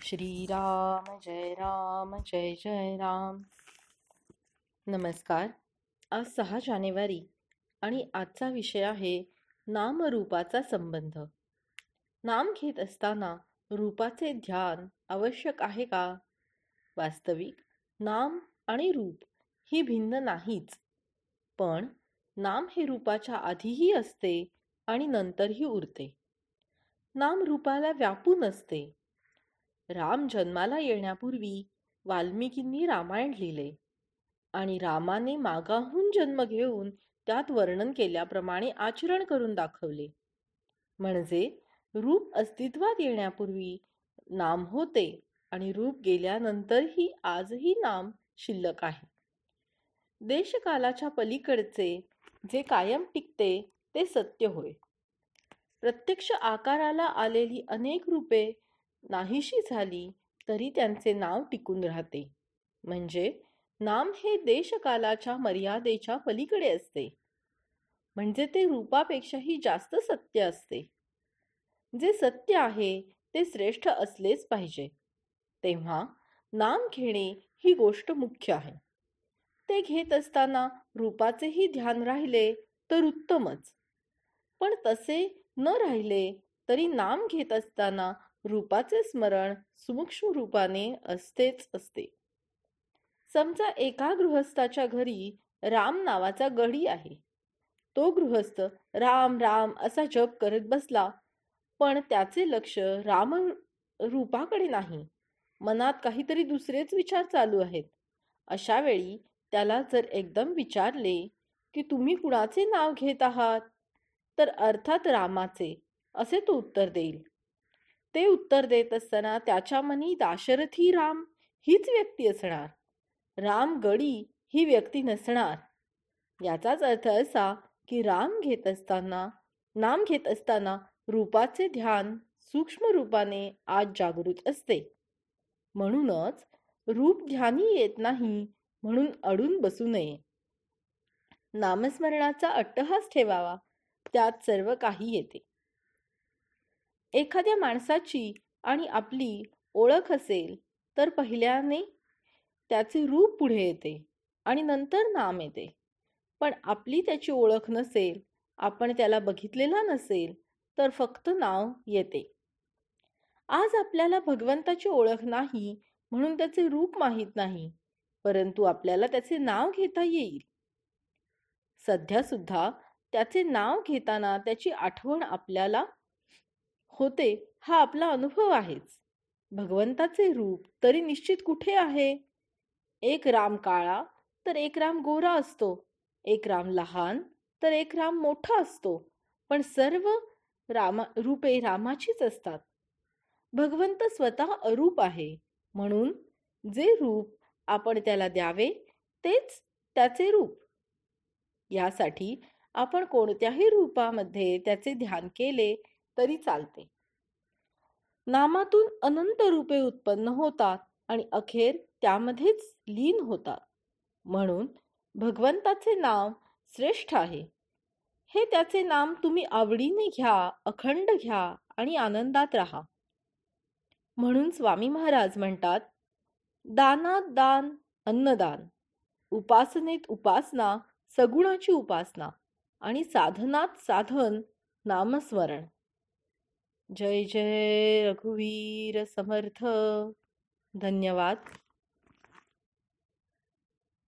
श्रीराम जय राम जय जय राम. नमस्कार. आज सहा जानेवारी आणि आजचा विषय आहे नामरूपाचा संबंध. नाम घेत असताना रूपाचे ध्यान आवश्यक आहे का? वास्तविक नाम आणि रूप ही भिन्न नाहीच. पण नाम हे रूपाच्या आधीही असते आणि नंतरही उरते. नाम रूपाला व्यापून असते. राम जन्माला येण्यापूर्वी वाल्मिकींनी रामायण लिहिले. आणि रामाने मागाहून जन्म घेऊन त्यात वर्णन केल्याप्रमाणे आचरण करून दाखवले. म्हणजे रूप अस्तित्वात येण्यापूर्वी नाम होते आणि रूप गेल्यानंतरही आजही नाम शिल्लक आहे. देशकालाच्या पलीकडचे जे कायम टिकते ते सत्य होय. प्रत्यक्ष आकाराला आलेली अनेक रूपे नाहीशी झाली तरी त्यांचे नाव टिकून राहते. म्हणजे नाम हे देशकालाच्या मर्यादेच्या पलीकडे असते. म्हणजे ते रूपापेक्षाही जास्त सत्य असते. जे सत्य आहे ते श्रेष्ठ असलेच पाहिजे. तेव्हा नाम घेणे ही गोष्ट मुख्य आहे. ते घेत असताना रूपाचेही ध्यान राहिले तर उत्तमच. पण तसे न राहिले तरी नाम घेत असताना रूपाचे स्मरण सूक्ष्म रूपाने असतेच असते. समजा एका गृहस्थाच्या घरी राम नावाचा गडी आहे. तो गृहस्थ राम राम असा जप करत बसला पण त्याचे लक्ष राम रूपाकडे नाही. मनात काहीतरी दुसरेच विचार चालू आहेत. अशा वेळी त्याला जर एकदम विचारले की तुम्ही कुणाचे नाव घेत आहात? तर अर्थात रामाचे असे तो उत्तर देईल. ते उत्तर देत असताना त्याच्या मनी दाशरथी राम हीच व्यक्ती असणार. राम गडी ही व्यक्ती नसणार. याचाच अर्थ असा की राम घेत असताना नाम घेत असताना रूपाचे ध्यान सूक्ष्म रूपाने आज जागृत असते. म्हणूनच रूप ध्यानी येत नाही म्हणून अडून बसू नये. नामस्मरणाचा अट्टहास ठेवावा त्यात सर्व काही येते. एखाद्या माणसाची आणि आपली ओळख असेल तर पहिल्याने त्याचे रूप पुढे येते आणि नंतर नाम येते. पण आपली त्याची ओळख नसेल आपण त्याला बघितलेला नसेल तर फक्त नाव येते. आज आपल्याला भगवंताची ओळख नाही म्हणून त्याचे रूप माहीत नाही परंतु आपल्याला त्याचे नाव घेता येईल. सध्या सुद्धा त्याचे नाव घेताना त्याची आठवण आपल्याला होते हा आपला अनुभव आहेच. भगवंताचे रूप तरी निश्चित कुठे आहे? एक राम काळा तर एक राम गोरा असतो. एक राम लहान तर एक राम मोठा असतो. पण सर्व रामा रूपे रामाचीच असतात. भगवंत स्वतः अरूप आहे. म्हणून जे रूप आपण त्याला द्यावे तेच त्याचे रूप. यासाठी आपण कोणत्याही रूपामध्ये त्याचे ध्यान केले तरी चालते. नामातून अनंत रूपे उत्पन्न होतात आणि अखेर त्यामध्येच लीन होतात. म्हणून भगवंताचे नाव श्रेष्ठ आहे. हे त्याचे नाम तुम्ही आवडीने घ्या अखंड घ्या आणि आनंदात राहा. म्हणून स्वामी महाराज म्हणतात दानात दान अन्नदान. उपासनेत उपासना सगुणाची उपासना आणि साधनात साधन नामस्मरण. जय जय रघुवीर समर्थ. धन्यवाद.